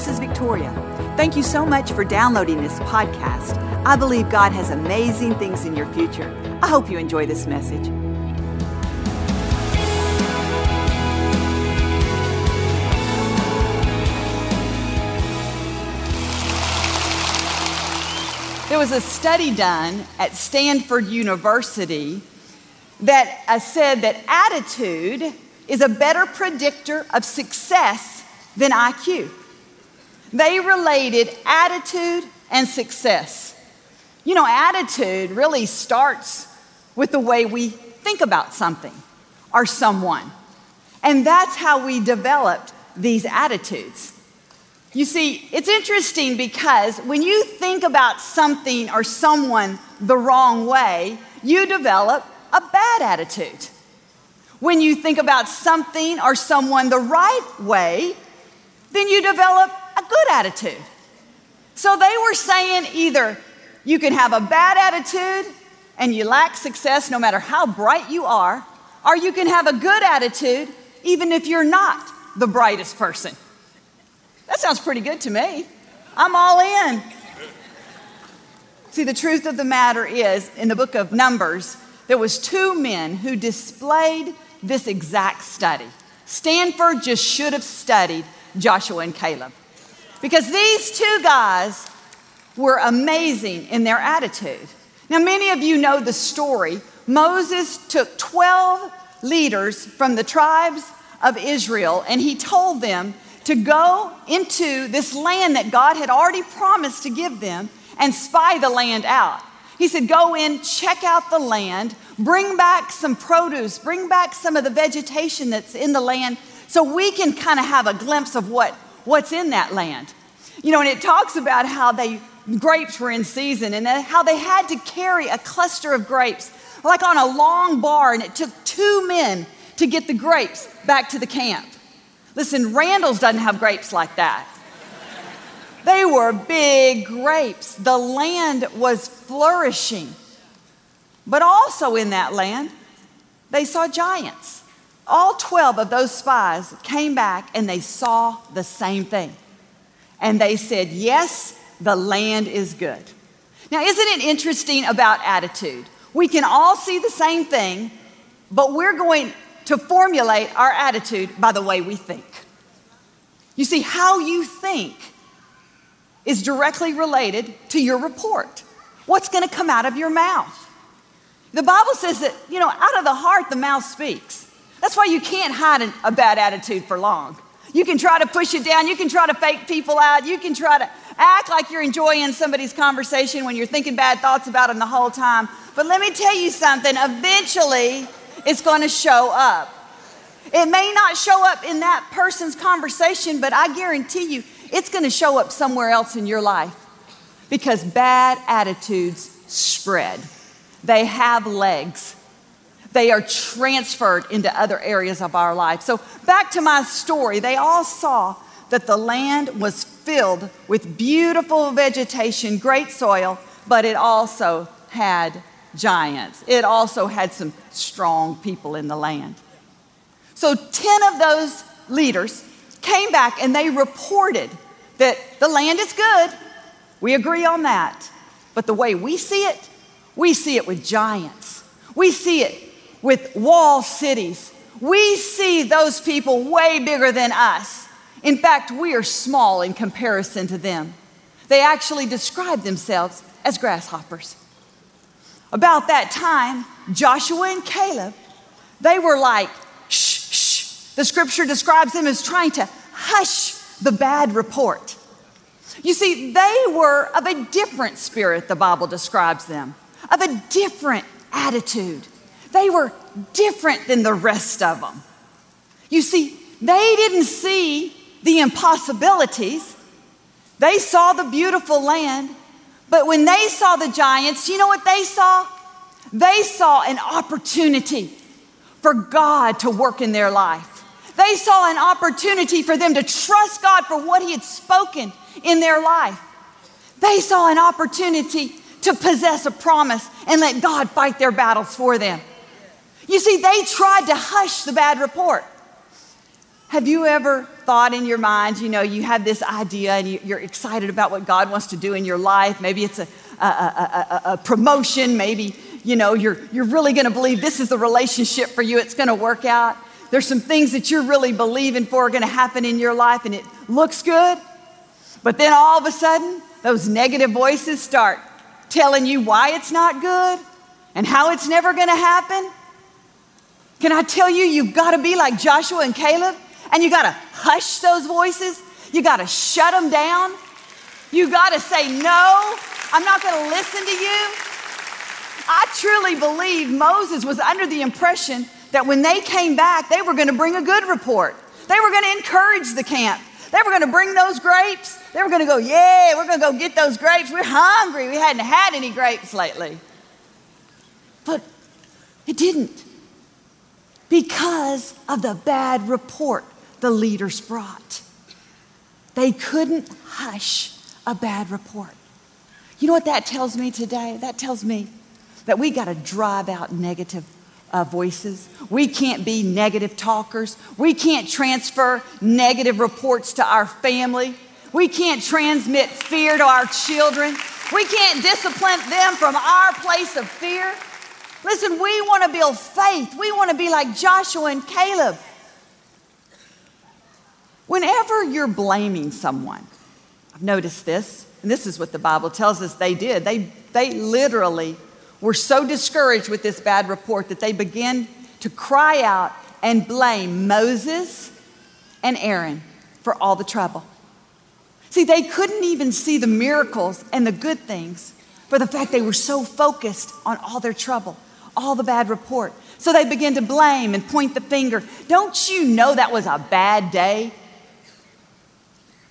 this is Victoria. Thank you so much for downloading this podcast. I believe God has amazing things in your future. I hope you enjoy this message. There was a study done at Stanford University that uh, said that attitude is a better predictor of success than IQ. They related attitude and success. You know, attitude really starts with the way we think about something or someone. And that's how we developed these attitudes. You see, it's interesting because when you think about something or someone the wrong way, you develop a bad attitude. When you think about something or someone the right way, then you develop good attitude. So they were saying either you can have a bad attitude and you lack success no matter how bright you are, or you can have a good attitude even if you're not the brightest person. That sounds pretty good to me. I'm all in. See, the truth of the matter is, in the book of Numbers, there was two men who displayed this exact study. Stanford just should have studied Joshua and Caleb. Because these two guys were amazing in their attitude. Now, many of you know the story. Moses took 12 leaders from the tribes of Israel and he told them to go into this land that God had already promised to give them and spy the land out. He said, Go in, check out the land, bring back some produce, bring back some of the vegetation that's in the land so we can kind of have a glimpse of what, what's in that land. You know, and it talks about how they grapes were in season and how they had to carry a cluster of grapes like on a long bar, and it took two men to get the grapes back to the camp. Listen, Randall's doesn't have grapes like that. They were big grapes. The land was flourishing. But also in that land, they saw giants. All 12 of those spies came back and they saw the same thing. And they said, Yes, the land is good. Now, isn't it interesting about attitude? We can all see the same thing, but we're going to formulate our attitude by the way we think. You see, how you think is directly related to your report. What's going to come out of your mouth? The Bible says that, you know, out of the heart, the mouth speaks. That's why you can't hide a bad attitude for long. You can try to push it down. You can try to fake people out. You can try to act like you're enjoying somebody's conversation when you're thinking bad thoughts about them the whole time. But let me tell you something eventually, it's going to show up. It may not show up in that person's conversation, but I guarantee you it's going to show up somewhere else in your life because bad attitudes spread. They have legs. They are transferred into other areas of our life. So, back to my story, they all saw that the land was filled with beautiful vegetation, great soil, but it also had giants. It also had some strong people in the land. So 10 of those leaders came back and they reported that the land is good. We agree on that. But the way we see it, we see it with giants. We see it with wall cities. We see those people way bigger than us. In fact, we are small in comparison to them. They actually describe themselves as grasshoppers. About that time, Joshua and Caleb, they were like, shh, shh. The scripture describes them as trying to hush the bad report. You see, they were of a different spirit, the Bible describes them, of a different attitude. They were different than the rest of them. You see, they didn't see the impossibilities, they saw the beautiful land, but when they saw the giants, you know what they saw? They saw an opportunity for God to work in their life. They saw an opportunity for them to trust God for what He had spoken in their life. They saw an opportunity to possess a promise and let God fight their battles for them. You see, they tried to hush the bad report. Have you ever thought in your mind, you know, you have this idea and you're excited about what God wants to do in your life? Maybe it's a, a, a, a promotion, maybe, you know, you're, you're really gonna believe this is the relationship for you, it's gonna work out. There's some things that you're really believing for are gonna happen in your life and it looks good. But then all of a sudden, those negative voices start telling you why it's not good and how it's never gonna happen. Can I tell you, you've gotta be like Joshua and Caleb and you gotta hush those voices. You gotta shut them down. You gotta say, No, I'm not gonna listen to you. I truly believe Moses was under the impression that when they came back, they were gonna bring a good report. They were gonna encourage the camp. They were gonna bring those grapes. They were gonna go, Yeah, we're gonna go get those grapes. We're hungry. We hadn't had any grapes lately. But it didn't because of the bad report the leaders brought. They couldn't hush a bad report. You know what that tells me today? That tells me that we got to drive out negative uh, voices. We can't be negative talkers. We can't transfer negative reports to our family. We can't transmit fear to our children. We can't discipline them from our place of fear. Listen, we want to build faith. We want to be like Joshua and Caleb. Whenever you're blaming someone, I've noticed this, and this is what the Bible tells us they did. They, they literally were so discouraged with this bad report that they began to cry out and blame Moses and Aaron for all the trouble. See, they couldn't even see the miracles and the good things for the fact they were so focused on all their trouble, all the bad report. So they begin to blame and point the finger. Don't you know that was a bad day?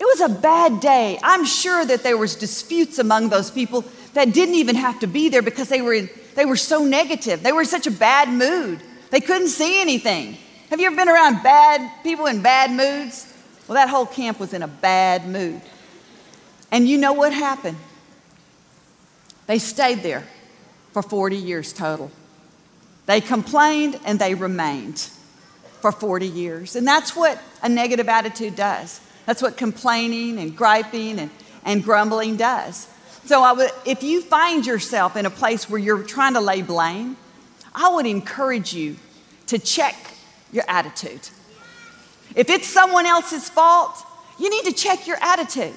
It was a bad day. I'm sure that there was disputes among those people that didn't even have to be there because they were, they were so negative. They were in such a bad mood. They couldn't see anything. Have you ever been around bad people in bad moods? Well, that whole camp was in a bad mood. And you know what happened? They stayed there for 40 years total. They complained and they remained for 40 years. And that's what a negative attitude does. That's what complaining and griping and, and grumbling does. So, I would, if you find yourself in a place where you're trying to lay blame, I would encourage you to check your attitude. If it's someone else's fault, you need to check your attitude.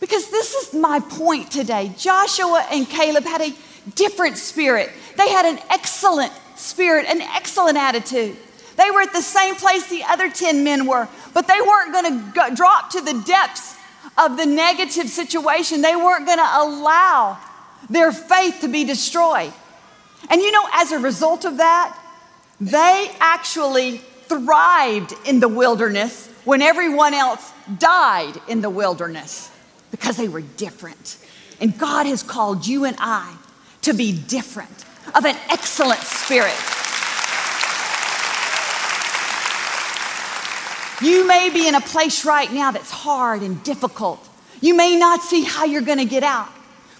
Because this is my point today. Joshua and Caleb had a different spirit, they had an excellent spirit, an excellent attitude. They were at the same place the other 10 men were, but they weren't going to drop to the depths of the negative situation. They weren't going to allow their faith to be destroyed. And you know, as a result of that, they actually thrived in the wilderness when everyone else died in the wilderness because they were different. And God has called you and I to be different, of an excellent spirit. You may be in a place right now that's hard and difficult. You may not see how you're going to get out,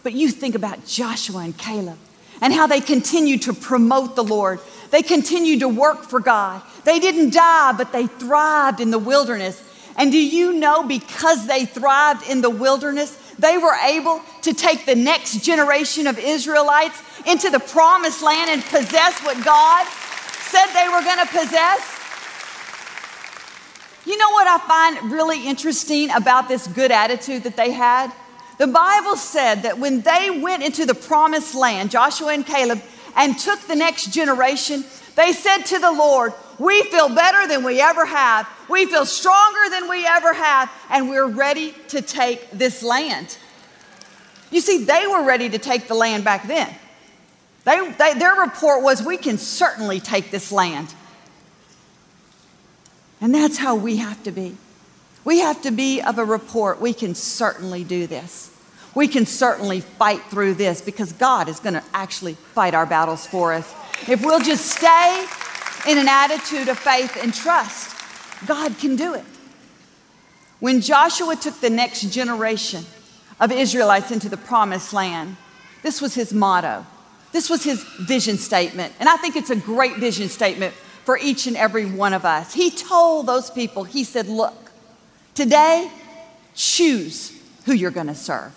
but you think about Joshua and Caleb and how they continued to promote the Lord. They continued to work for God. They didn't die, but they thrived in the wilderness. And do you know because they thrived in the wilderness, they were able to take the next generation of Israelites into the promised land and possess what God said they were going to possess? You know what I find really interesting about this good attitude that they had? The Bible said that when they went into the promised land, Joshua and Caleb, and took the next generation, they said to the Lord, We feel better than we ever have. We feel stronger than we ever have, and we're ready to take this land. You see, they were ready to take the land back then. They, they, their report was, We can certainly take this land. And that's how we have to be. We have to be of a report. We can certainly do this. We can certainly fight through this because God is going to actually fight our battles for us. If we'll just stay in an attitude of faith and trust, God can do it. When Joshua took the next generation of Israelites into the promised land, this was his motto. This was his vision statement. And I think it's a great vision statement for each and every one of us. He told those people, He said, Look, today, choose who you're going to serve.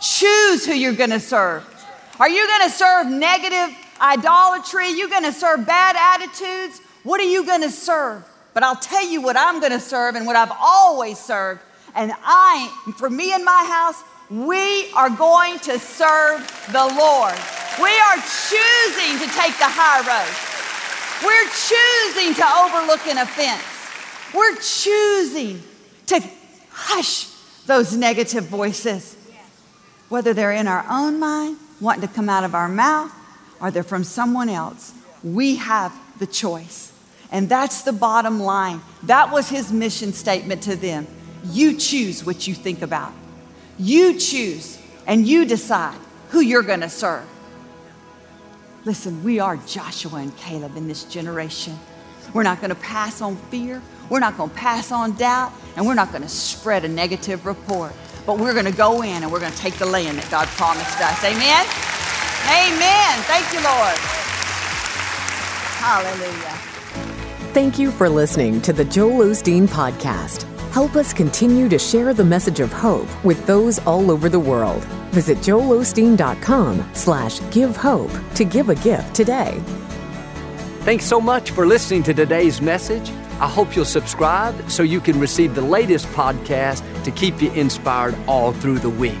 Choose who you're going to serve. Are you going to serve negative idolatry? you're going to serve bad attitudes? What are you going to serve? But I'll tell you what I'm going to serve and what I've always served. And I, for me and my house, we are going to serve the Lord. We are choosing to take the high road. We're choosing to overlook an offense. We're choosing to hush those negative voices, whether they're in our own mind, wanting to come out of our mouth, or they're from someone else. We have the choice. And that's the bottom line. That was his mission statement to them. You choose what you think about. You choose and you decide who you're going to serve. Listen, we are Joshua and Caleb in this generation. We're not going to pass on fear. We're not going to pass on doubt. And we're not going to spread a negative report. But we're going to go in and we're going to take the land that God promised us. Amen? Amen. Thank you, Lord. Hallelujah. Thank you for listening to the Joel Osteen Podcast. Help us continue to share the message of hope with those all over the world. Visit joelosteen.com slash give hope to give a gift today. Thanks so much for listening to today's message. I hope you'll subscribe so you can receive the latest podcast to keep you inspired all through the week.